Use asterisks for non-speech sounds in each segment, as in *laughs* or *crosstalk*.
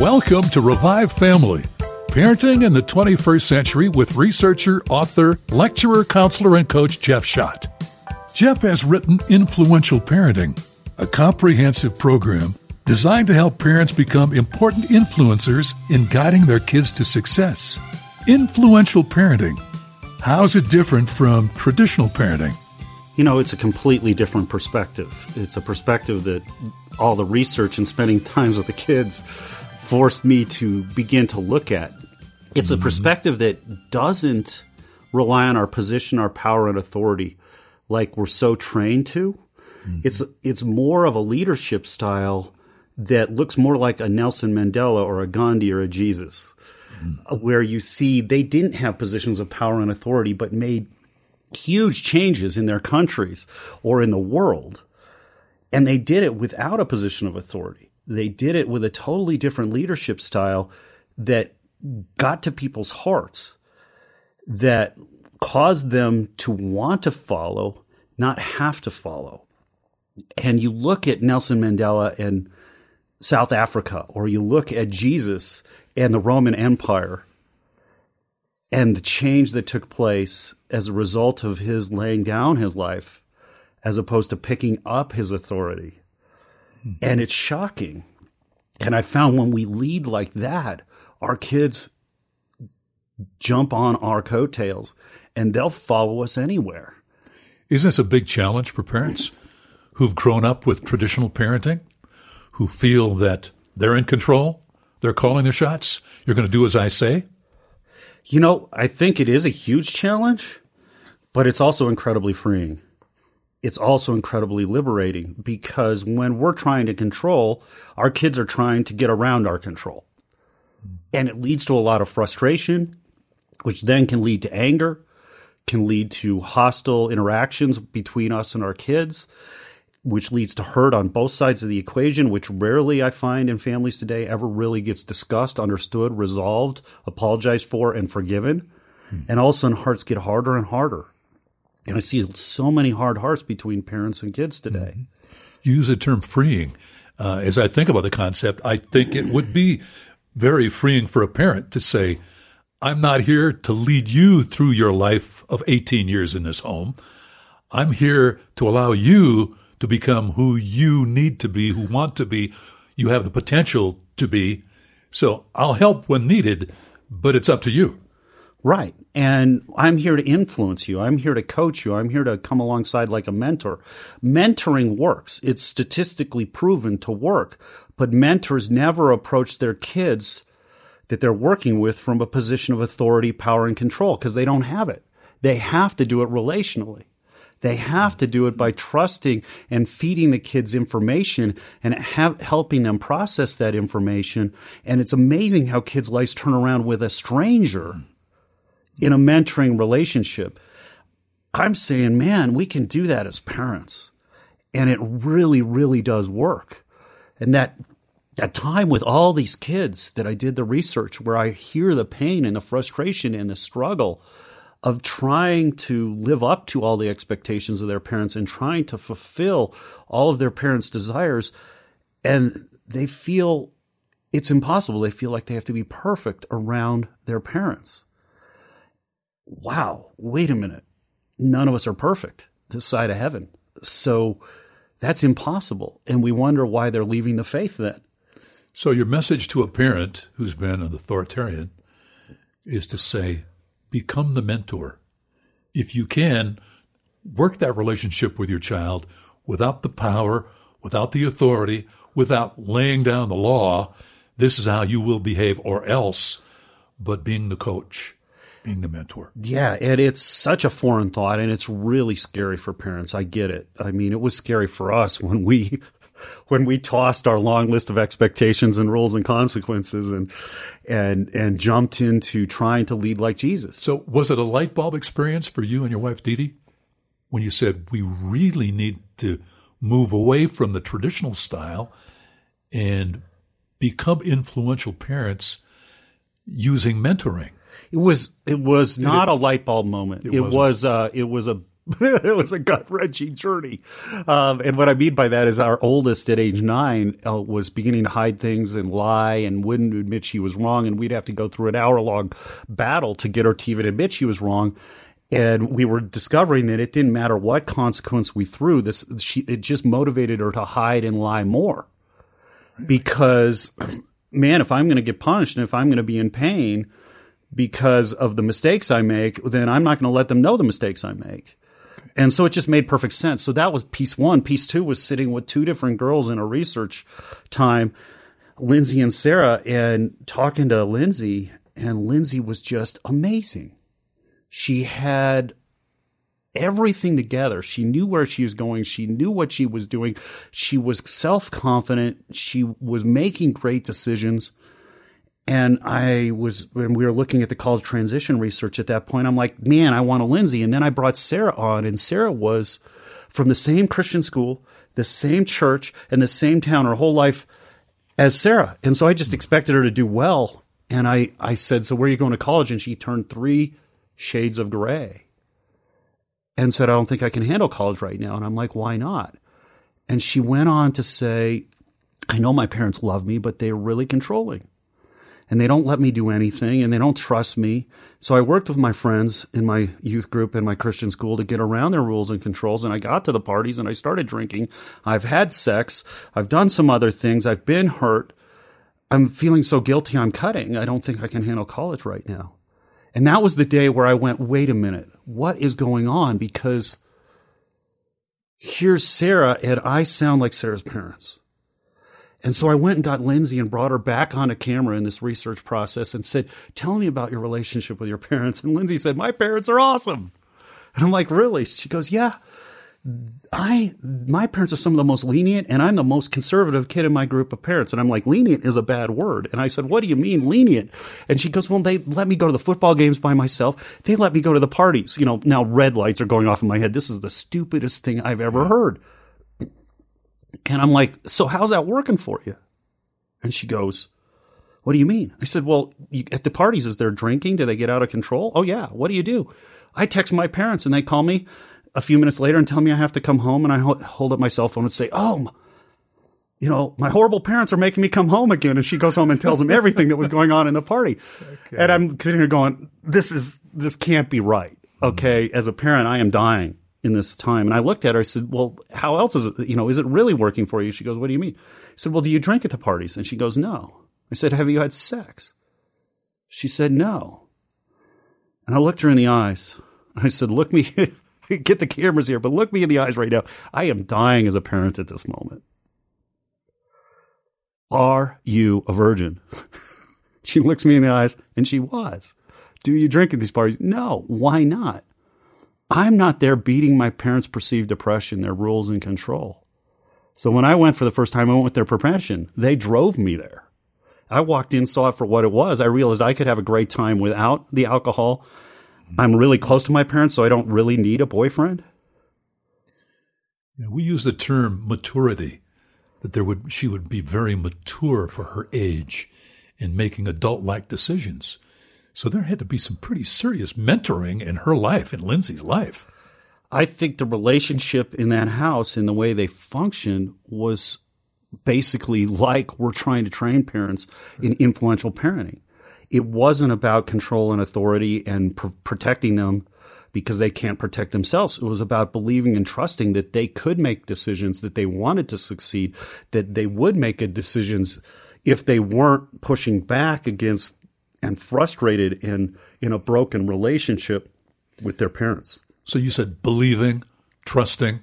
Welcome to Revive Family, parenting in the 21st century with researcher, author, lecturer, counselor, and coach Jeff Schott. Jeff has written Influential Parenting, a comprehensive program designed to help parents become important influencers in guiding their kids to success. Influential parenting. How's it different from traditional parenting? You know, it's a completely different perspective. It's a perspective that all the research and spending *laughs* times with the kids forced me to begin to look at. It's a mm-hmm. perspective that doesn't rely on our position, our power, and authority like we're so trained to. Mm-hmm. It's it's more of a leadership style that looks more like a Nelson Mandela or a Gandhi or a Jesus, mm-hmm. uh, where you see they didn't have positions of power and authority, but made huge changes in their countries or in the world. And they did it without a position of authority. They did it with a totally different leadership style that got to people's hearts, that caused them to want to follow, not have to follow. And you look at Nelson Mandela and South Africa, or you look at Jesus and the Roman Empire and the change that took place as a result of his laying down his life as opposed to picking up his authority. Mm-hmm. And it's shocking. And I found when we lead like that, our kids jump on our coattails and they'll follow us anywhere. Isn't this a big challenge for parents who've grown up with traditional parenting, who feel that they're in control, they're calling the shots, you're going to do as I say? You know, I think it is a huge challenge, but it's also incredibly freeing. It's also incredibly liberating because when we're trying to control, our kids are trying to get around our control. And it leads to a lot of frustration, which then can lead to anger, can lead to hostile interactions between us and our kids, which leads to hurt on both sides of the equation, which rarely I find in families today ever really gets discussed, understood, resolved, apologized for, and forgiven. Hmm. And all of a sudden, hearts get harder and harder. And I see so many hard hearts between parents and kids today. You use the term freeing. Uh, as I think about the concept, I think it would be very freeing for a parent to say, I'm not here to lead you through your life of 18 years in this home. I'm here to allow you to become who you need to be, who want to be, you have the potential to be. So I'll help when needed, but it's up to you. Right. And I'm here to influence you. I'm here to coach you. I'm here to come alongside like a mentor. Mentoring works. It's statistically proven to work, but mentors never approach their kids that they're working with from a position of authority, power, and control because they don't have it. They have to do it relationally. They have to do it by trusting and feeding the kids information and have, helping them process that information. And it's amazing how kids' lives turn around with a stranger in a mentoring relationship. I'm saying, man, we can do that as parents. And it really, really does work. And that that time with all these kids that I did the research where I hear the pain and the frustration and the struggle of trying to live up to all the expectations of their parents and trying to fulfill all of their parents' desires. And they feel it's impossible. They feel like they have to be perfect around their parents. Wow, wait a minute. None of us are perfect this side of heaven. So that's impossible. And we wonder why they're leaving the faith then. So, your message to a parent who's been an authoritarian is to say, become the mentor. If you can, work that relationship with your child without the power, without the authority, without laying down the law. This is how you will behave, or else, but being the coach, being the mentor. Yeah, and it's such a foreign thought, and it's really scary for parents. I get it. I mean, it was scary for us *laughs* when we when we tossed our long list of expectations and rules and consequences and and and jumped into trying to lead like Jesus. So, was it a light bulb experience for you and your wife, Dee Dee, when you said we really need to move away from the traditional style and become influential parents using mentoring? It was it was not a light bulb moment. It, wasn't. was uh, it was a *laughs* it was a gut wrenching journey. Um, and what I mean by that is our oldest at age nine uh, was beginning to hide things and lie and wouldn't admit she was wrong. And we'd have to go through an hour long battle to get her to even admit she was wrong. And we were discovering that it didn't matter what consequence we threw. This, she, it just motivated her to hide and lie more because *clears throat* man, if I'm going to get punished and if I'm going to be in pain because of the mistakes I make, then I'm not going to let them know the mistakes I make. And so it just made perfect sense. So that was piece one. Piece two was sitting with two different girls in a research time, Lindsay and Sarah, and talking to Lindsay. And Lindsay was just amazing. She had everything together. She knew where she was going. She knew what she was doing. She was self confident. She was making great decisions. And I was, when we were looking at the college transition research at that point, I'm like, man, I want a Lindsay. And then I brought Sarah on, and Sarah was from the same Christian school, the same church, and the same town her whole life as Sarah. And so I just expected her to do well. And I, I said, So where are you going to college? And she turned three shades of gray and said, I don't think I can handle college right now. And I'm like, why not? And she went on to say, I know my parents love me, but they're really controlling and they don't let me do anything and they don't trust me. So I worked with my friends in my youth group and my Christian school to get around their rules and controls. And I got to the parties and I started drinking. I've had sex. I've done some other things. I've been hurt. I'm feeling so guilty. I'm cutting. I don't think I can handle college right now. And that was the day where I went, wait a minute, what is going on? Because here's Sarah, and I sound like Sarah's parents. And so I went and got Lindsay and brought her back on a camera in this research process and said, Tell me about your relationship with your parents. And Lindsay said, My parents are awesome. And I'm like, Really? She goes, Yeah. I my parents are some of the most lenient, and I'm the most conservative kid in my group of parents. And I'm like, lenient is a bad word. And I said, what do you mean lenient? And she goes, well, they let me go to the football games by myself. They let me go to the parties. You know, now red lights are going off in my head. This is the stupidest thing I've ever heard. And I'm like, so how's that working for you? And she goes, what do you mean? I said, well, you, at the parties, is there drinking? Do they get out of control? Oh yeah. What do you do? I text my parents and they call me a few minutes later and tell me I have to come home, and I hold up my cell phone and say, "Oh, you know, my horrible parents are making me come home again." And she goes home and tells them everything that was going on in the party, okay. and I'm sitting here going, "This is this can't be right." Okay, mm-hmm. as a parent, I am dying in this time. And I looked at her. I said, "Well, how else is it? You know, is it really working for you?" She goes, "What do you mean?" I said, "Well, do you drink at the parties?" And she goes, "No." I said, "Have you had sex?" She said, "No." And I looked her in the eyes. I said, "Look me." *laughs* get the cameras here, but look me in the eyes right now. I am dying as a parent at this moment. Are you a virgin? *laughs* she looks me in the eyes, and she was. Do you drink at these parties? No. Why not? I'm not there beating my parents' perceived depression, their rules and control. So when I went for the first time, I went with their permission. They drove me there. I walked in, saw it for what it was. I realized I could have a great time without the alcohol I'm really close to my parents, so I don't really need a boyfriend. we use the term maturity, that there would she would be very mature for her age in making adult-like decisions. So there had to be some pretty serious mentoring in her life, in Lindsay's life. I think the relationship in that house and the way they functioned was basically like we're trying to train parents in influential parenting it wasn't about control and authority and pr- protecting them because they can't protect themselves. It was about believing and trusting that they could make decisions, that they wanted to succeed, that they would make decisions if they weren't pushing back against and frustrated in in a broken relationship with their parents. So you said believing, trusting,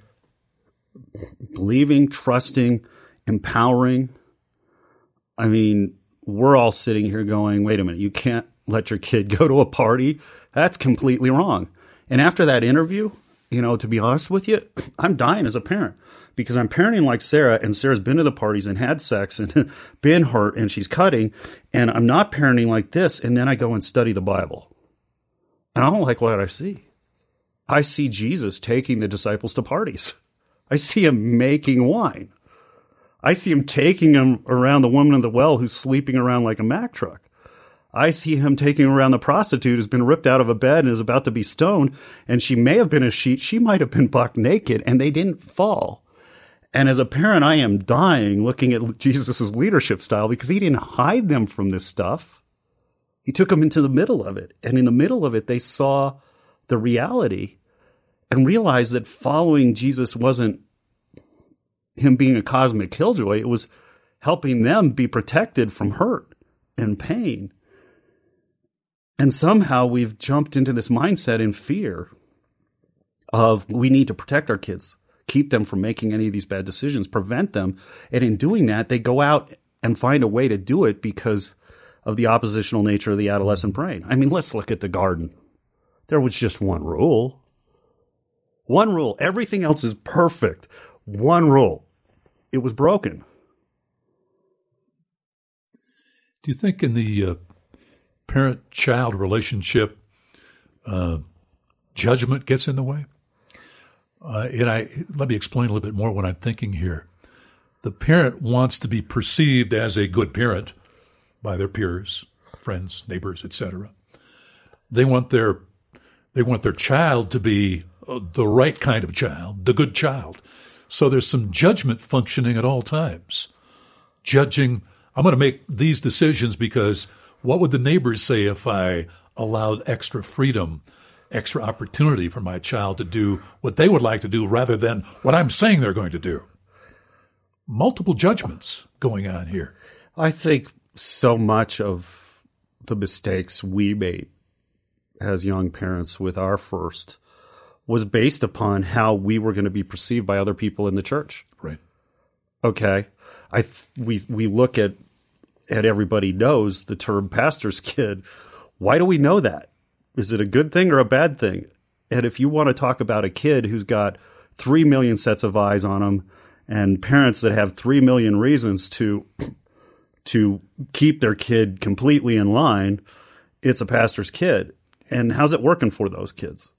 believing, trusting, empowering. I mean, we're all sitting here going, wait a minute, you can't let your kid *laughs* go to a party. That's completely wrong. And after that interview, you know, to be honest with you, *clears throat* I'm dying as a parent because I'm parenting like Sarah, and Sarah's been to the parties and had sex and *laughs* been hurt, and she's cutting, and I'm not parenting like this. And then I go and study the Bible. And I don't like what I see. I see Jesus taking the disciples to parties. *laughs* I see him making wine. I see him taking him around the woman in the well who's sleeping around like a Mack truck. I see him taking around the prostitute who's been ripped out of a bed and is about to be stoned, and she may have been a sheet, she might have been buck naked, and they didn't fall. And as a parent, I am dying looking at Jesus' leadership style because he didn't hide them from this stuff. He took them into the middle of it. And in the middle of it, they saw the reality and realized that following Jesus wasn't him being a cosmic killjoy, it was helping them be protected from hurt and pain. And somehow we've jumped into this mindset in fear of we need to protect our kids, keep them from making any of these bad decisions, prevent them. And in doing that, they go out and find a way to do it because of the oppositional nature of the adolescent brain. I mean, let's look at the garden. There was just one rule. One rule. Everything else is perfect. One rule. It was broken. Do you think in the uh, parent child relationship, uh, judgment gets in the way? Uh, and I let me explain a little bit more what I'm thinking here. The parent wants to be perceived as a good parent by their peers, friends, neighbors, etc. They want their they want their child to be uh, the right kind of child, the good child. So there's some judgment functioning at all times. Judging, I'm going to make these decisions because what would the neighbors say if I allowed extra freedom, extra opportunity for my child to do what they would like to do rather than what I'm saying they're going to do? Multiple judgments going on here. I think so much of the mistakes we made as young parents with our first was based upon how we were going to be perceived by other people in the church. Right. Okay. I th- we we look at at everybody knows the term pastor's kid. Why do we know that? Is it a good thing or a bad thing? And if you want to talk about a kid who's got 3 million sets of eyes on him and parents that have 3 million reasons to to keep their kid completely in line, it's a pastor's kid. And how's it working for those kids?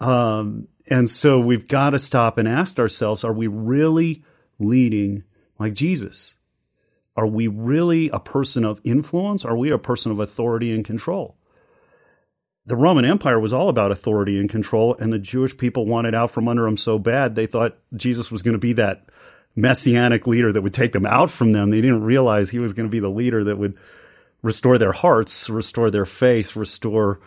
Um, and so we've got to stop and ask ourselves, are we really leading like Jesus? Are we really a person of influence? Are we a person of authority and control? The Roman Empire was all about authority and control, and the Jewish people wanted out from under them so bad they thought Jesus was going to be that messianic leader that would take them out from them. They didn't realize he was going to be the leader that would restore their hearts, restore their faith, restore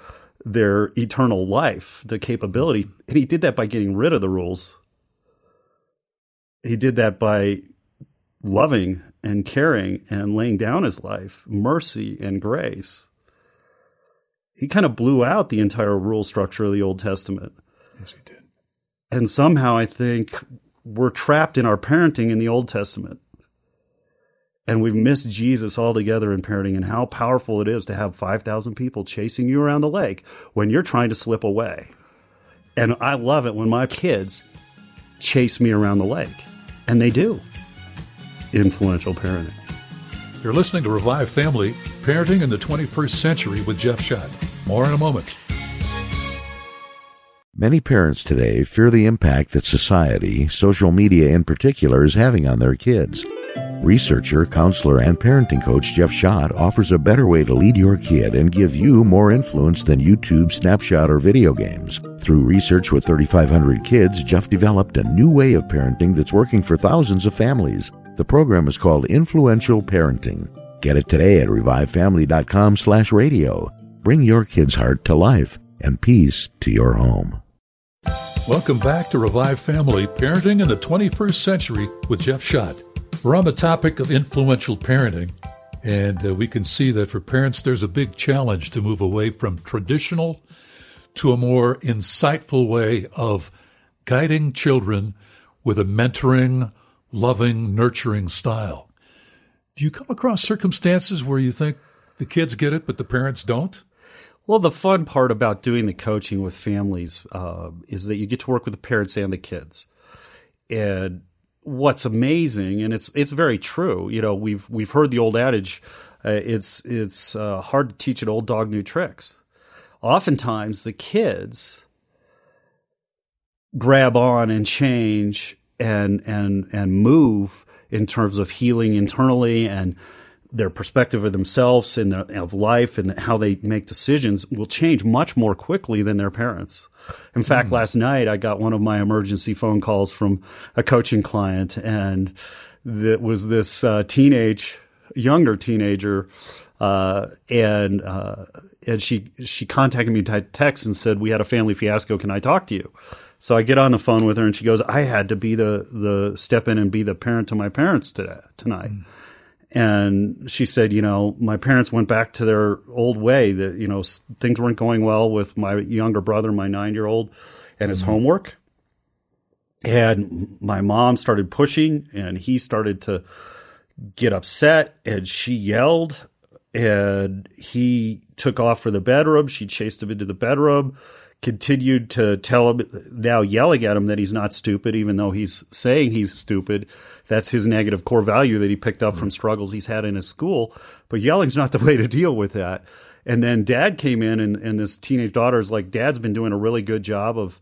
their eternal life, the capability. And he did that by getting rid of the rules. He did that by loving and caring and laying down his life, mercy and grace. He kind of blew out the entire rule structure of the Old Testament. Yes, he did. And somehow I think we're trapped in our parenting in the Old Testament. And we've missed Jesus altogether in parenting and how powerful it is to have 5,000 people chasing you around the lake when you're trying to slip away. And I love it when my kids chase me around the lake. And they do. Influential parenting. You're listening to Revive Family Parenting in the 21st Century with Jeff Schott. More in a moment. Many parents today fear the impact that society, social media in particular, is having on their kids. Researcher, counselor, and parenting coach Jeff Schott offers a better way to lead your kid and give you more influence than YouTube, Snapchat, or video games. Through research with 3,500 kids, Jeff developed a new way of parenting that's working for thousands of families. The program is called Influential Parenting. Get it today at revivefamily.com slash radio. Bring your kid's heart to life and peace to your home. Welcome back to Revive Family Parenting in the 21st Century with Jeff Schott. We're on the topic of influential parenting, and uh, we can see that for parents, there's a big challenge to move away from traditional to a more insightful way of guiding children with a mentoring, loving, nurturing style. Do you come across circumstances where you think the kids get it, but the parents don't? Well, the fun part about doing the coaching with families uh, is that you get to work with the parents and the kids. And what's amazing, and it's it's very true. You know, we've we've heard the old adage, uh, it's it's uh, hard to teach an old dog new tricks. Oftentimes, the kids grab on and change and and and move in terms of healing internally and their perspective of themselves and the, of life and how they make decisions will change much more quickly than their parents. In fact, mm. last night I got one of my emergency phone calls from a coaching client, and that was this uh, teenage, younger teenager, uh, and uh, and she she contacted me by text and said we had a family fiasco. Can I talk to you? So I get on the phone with her, and she goes, "I had to be the the step in and be the parent to my parents today tonight." Mm. And she said, you know, my parents went back to their old way that, you know, things weren't going well with my younger brother, my nine year old, and his mm-hmm. homework. And my mom started pushing and he started to get upset and she yelled and he took off for the bedroom. She chased him into the bedroom, continued to tell him, now yelling at him that he's not stupid, even though he's saying he's stupid that's his negative core value that he picked up from struggles he's had in his school. But yelling's not the *laughs* way to deal with that. And then dad came in and, and this teenage daughter is like, dad's been doing a really good job of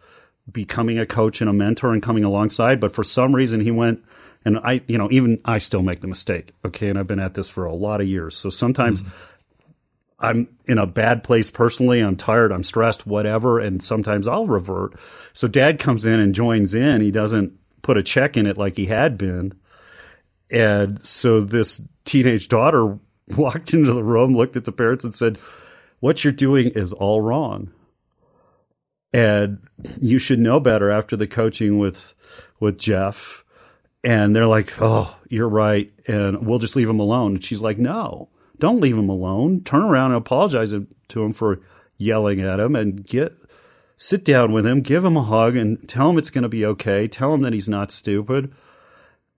becoming a coach and a mentor and coming alongside. But for some reason he went and I, you know, even I still make the mistake. Okay. And I've been at this for a lot of years. So sometimes mm-hmm. I'm in a bad place personally. I'm tired. I'm stressed, whatever. And sometimes I'll revert. So dad comes in and joins in. He doesn't put a check in it like he had been. And so this teenage daughter *laughs* walked into the room, looked at the parents, and said, What you're doing is all wrong. And you should know better after the coaching with with Jeff. And they're like, Oh, you're right. And we'll just leave him alone. And she's like, No, don't leave him alone. Turn around and apologize to him for yelling at him and get sit down with him, give him a hug, and tell him it's going to be okay. Tell him that he's not stupid.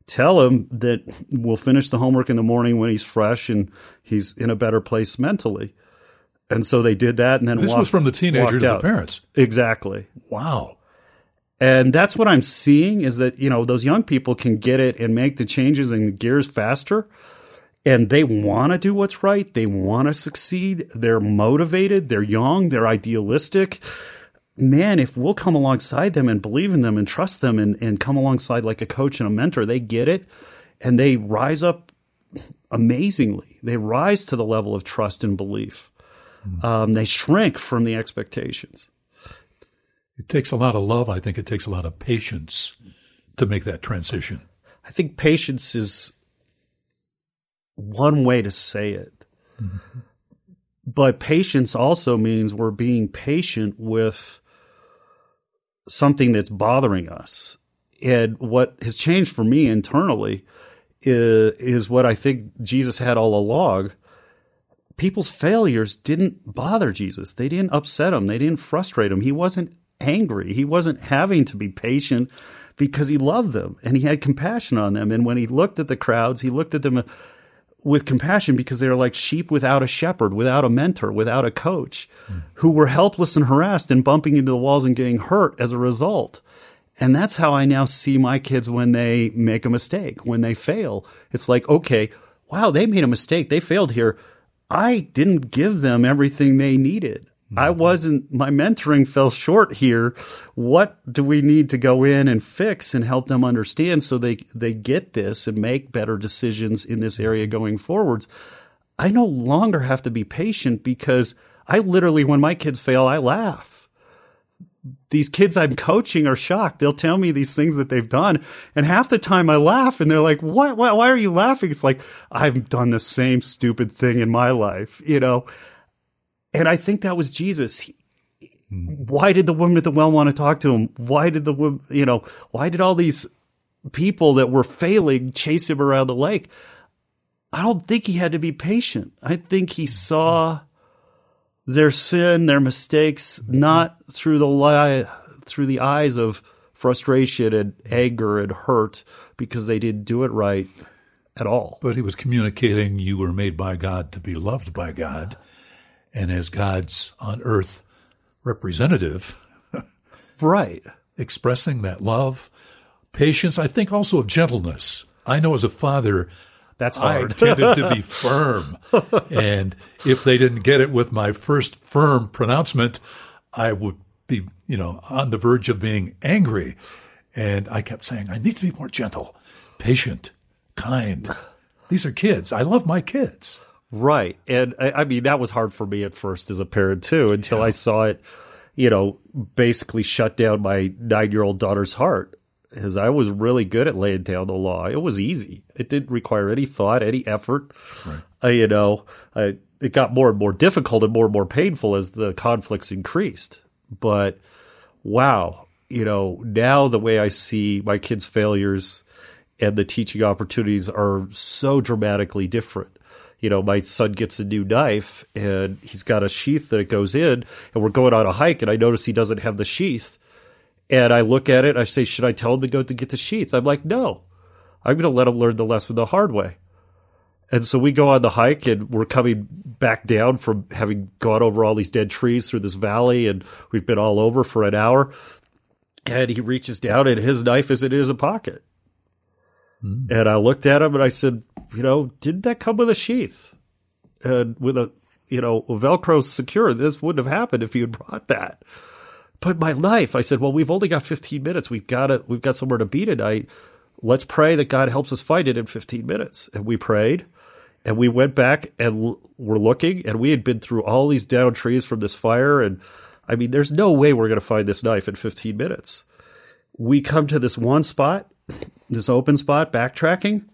Tell him that we'll finish the homework in the morning when he's fresh and he's in a better place mentally. And so they did that, and then this walked, was from the teenager to out. the parents. Exactly. Wow. And that's what I'm seeing is that you know those young people can get it and make the changes and gears faster and they want to do what's right. They want to succeed. They're motivated. They're young. They're idealistic man, if we'll come alongside them and believe in them and trust them and, and come alongside like a coach and a mentor, they get it and they rise up amazingly. They rise to the level of trust and belief. Mm-hmm. Um, they shrink from the expectations. It takes a lot of love. I think it takes a lot of patience to make that transition. I think patience is one way to say it. Mm-hmm. But patience also means we're being patient with something that's bothering us. And what has changed for me internally is, is what I think Jesus had all along. People's failures didn't bother Jesus. They didn't upset him. They didn't frustrate him. He wasn't angry. He wasn't having to be patient because he loved them and he had compassion on them. And when he looked at the crowds, he looked at them with compassion because they were like sheep without a shepherd, without a mentor, without a coach, mm. who were helpless and harassed and bumping into the walls and getting hurt as a result. And that's how I now see my kids when they make a mistake, when they fail. It's like, okay, wow, they made a mistake. They failed here. I didn't give them everything they needed. I mm-hmm. wasn't, my mentoring fell short here. What do we need to go in and fix and help them understand so they, they get this and make better decisions in this area going forwards? I no longer have to be patient because I literally, when my kids fail, I laugh. These kids I'm coaching are shocked. They'll tell me these things that they've done. And half the time I laugh and they're like, what? Why, why are you laughing? It's like, I've done the same stupid thing in my life, you know? And I think that was Jesus. He, why did the woman at the well want to talk to him? Why did the you know why did all these people that were failing chase him around the lake? I don't think he had to be patient. I think he saw their sin, their mistakes, not through the lie, through the eyes of frustration and anger and hurt because they didn't do it right at all. But he was communicating you were made by God to be loved by God and as God's on earth representative. *laughs* right. Expressing that love, patience, I think also of gentleness. I know as a father, that's hard. I tended to be *laughs* firm. and if they didn't get it with my first firm pronouncement, I would be, you know, on the verge of being angry. And I kept saying, I need to be more gentle, patient, kind. These are kids. I love my kids. Right. And I, I mean, that was hard for me at first as a parent too, until I saw it, you know, basically shut down my nine year old daughter's heart. Because I was really good at laying down the law. It was easy. It didn't require any thought, any effort. Right. Uh, you know, uh, it got more and more difficult and more and more painful as the conflicts increased. But wow, you know, now the way I see my kids' failures and the teaching opportunities are so dramatically different you know, my son gets a new knife and he's got a sheath that it goes in, and we're going on a hike, and I notice he doesn't have the sheath. And I look at it, I say, Should I tell him to go to get the sheath? I'm like, No, I'm going to let him learn the lesson the hard way. And so we go on the hike and we're coming back down from having gone over all these dead trees through this valley and we've been all over for an hour. And he reaches down and his knife is in his pocket. Mm. And I looked at him and I said, you know, didn't that come with a sheath? And with a, you know, Velcro secure, this wouldn't have happened if you had brought that. But my knife, I said, well, we've only got 15 minutes. We've got it. We've got somewhere to be tonight. Let's pray that God helps us find it in 15 minutes. And we prayed and we went back and l- were looking and we had been through all these down trees from this fire. And I mean, there's no way we're going to find this knife in 15 minutes. We come to this one spot, this open spot, backtracking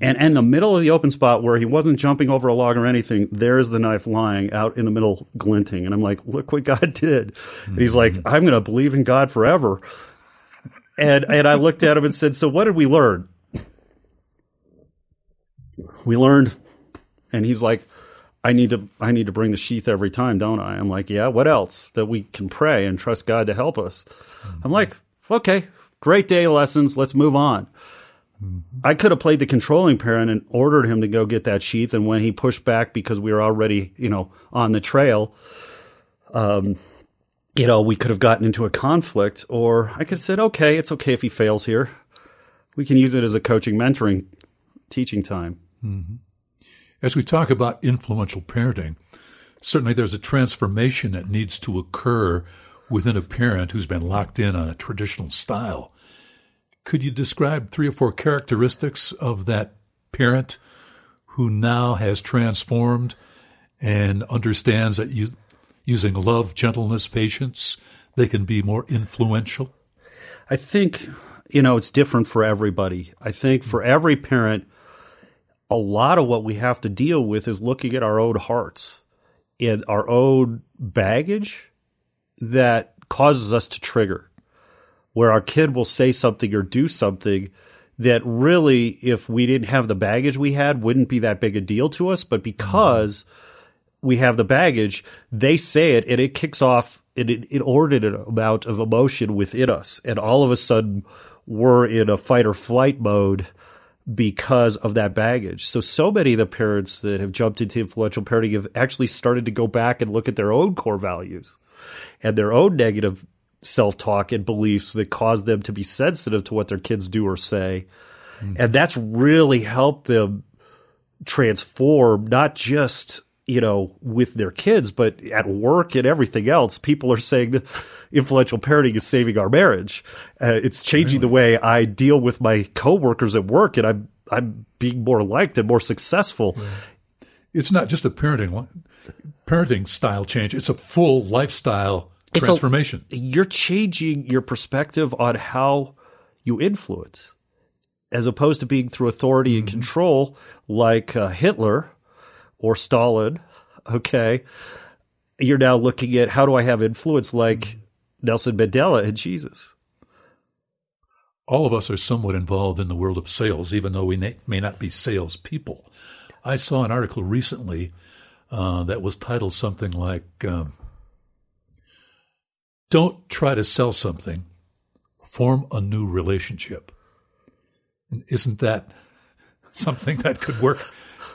and in the middle of the open spot where he wasn't jumping over a log or anything, there's the knife lying out in the middle, glinting. And I'm like, look what God did. And he's like, I'm going to believe in God forever. And, and I looked at him and said, so what did we learn? We learned, and he's like, I need to, I need to bring the sheath every time, don't I? I'm like, yeah, what else? That we can pray and trust God to help us. I'm like, okay, great day lessons. Let's move on. I could have played the controlling parent and ordered him to go get that sheath. And when he pushed back because we were already, you know, on the trail, um, you know, we could have gotten into a conflict. Or I could have said, okay, it's okay if he fails here. We can use it as a coaching, mentoring, teaching time. Mm-hmm. As we talk about influential parenting, certainly there's a transformation that needs to occur within a parent who's been locked in on a traditional style. Could you describe three or four characteristics of that parent who now has transformed and understands that you, using love, gentleness, patience, they can be more influential? I think, you know, it's different for everybody. I think for every parent, a lot of what we have to deal with is looking at our own hearts and our own baggage that causes us to trigger where our kid will say something or do something that really, if we didn't have the baggage we had, wouldn't be that big a deal to us. But because we have the baggage, they say it and it kicks off an inordinate amount of emotion within us. And all of a sudden, we're in a fight or flight mode because of that baggage. So, so many of the parents that have jumped into influential parenting have actually started to go back and look at their own core values and their own negative self talk and beliefs that cause them to be sensitive to what their kids do or say. Mm-hmm. And that's really helped them transform, not just, you know, with their kids, but at work and everything else. People are saying that influential parenting is saving our marriage. Uh, it's changing really? the way I deal with my coworkers at work and I'm, I'm being more liked and more successful. It's not just a parenting parenting style change; it's a full lifestyle transformation. A, you're changing your perspective on how you influence, as opposed to being through authority mm-hmm. and control like uh, Hitler or Stalin. Okay, you're now looking at how do I have influence like mm-hmm. Nelson Mandela and Jesus. All of us are somewhat involved in the world of sales, even though we may not be salespeople. I saw an article recently uh, that was titled something like um, don't try to sell something, form a new relationship. And isn't that *laughs* something that could work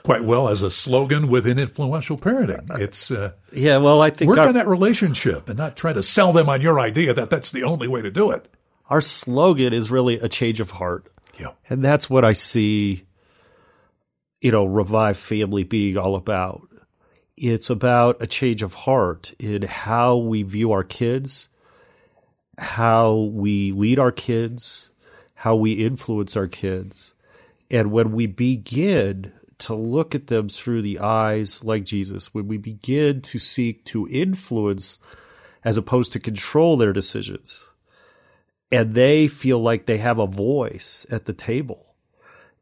quite well as a slogan within influential parenting? It's uh, yeah. Well, I think work our, on that relationship and not try to sell them on your idea that that's the only way to do it. Our slogan is really a change of heart. Yeah, and that's what I see. You know, revive family being all about. It's about a change of heart in how we view our kids, how we lead our kids, how we influence our kids. And when we begin to look at them through the eyes like Jesus, when we begin to seek to influence as opposed to control their decisions, and they feel like they have a voice at the table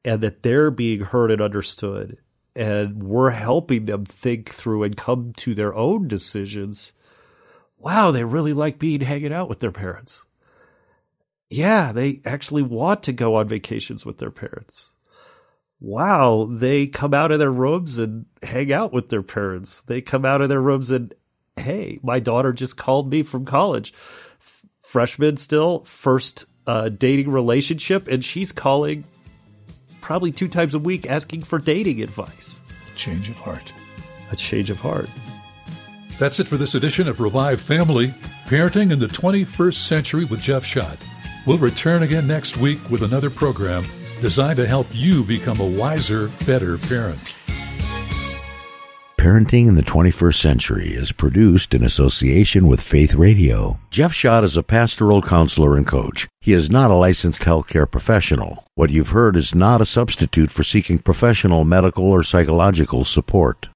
and that they're being heard and understood, and we're helping them think through and come to their own decisions. Wow, they really like being hanging out with their parents. Yeah, they actually want to go on vacations with their parents wow, they come out of their rooms and hang out with their parents. They come out of their rooms and, hey, my daughter just called me from college. Freshman still, first uh, dating relationship, and she's calling probably two times a week asking for dating advice. A Change of heart. A change of heart. That's it for this edition of Revive Family Parenting in the 21st Century with Jeff Schott. We'll return again next week with another program designed to help you become a wiser, better parent. Parenting in the 21st Century is produced in association with Faith Radio. Jeff Schott is a pastoral counselor and coach. He is not a licensed healthcare professional. What you've heard is not a substitute for seeking professional medical or psychological support.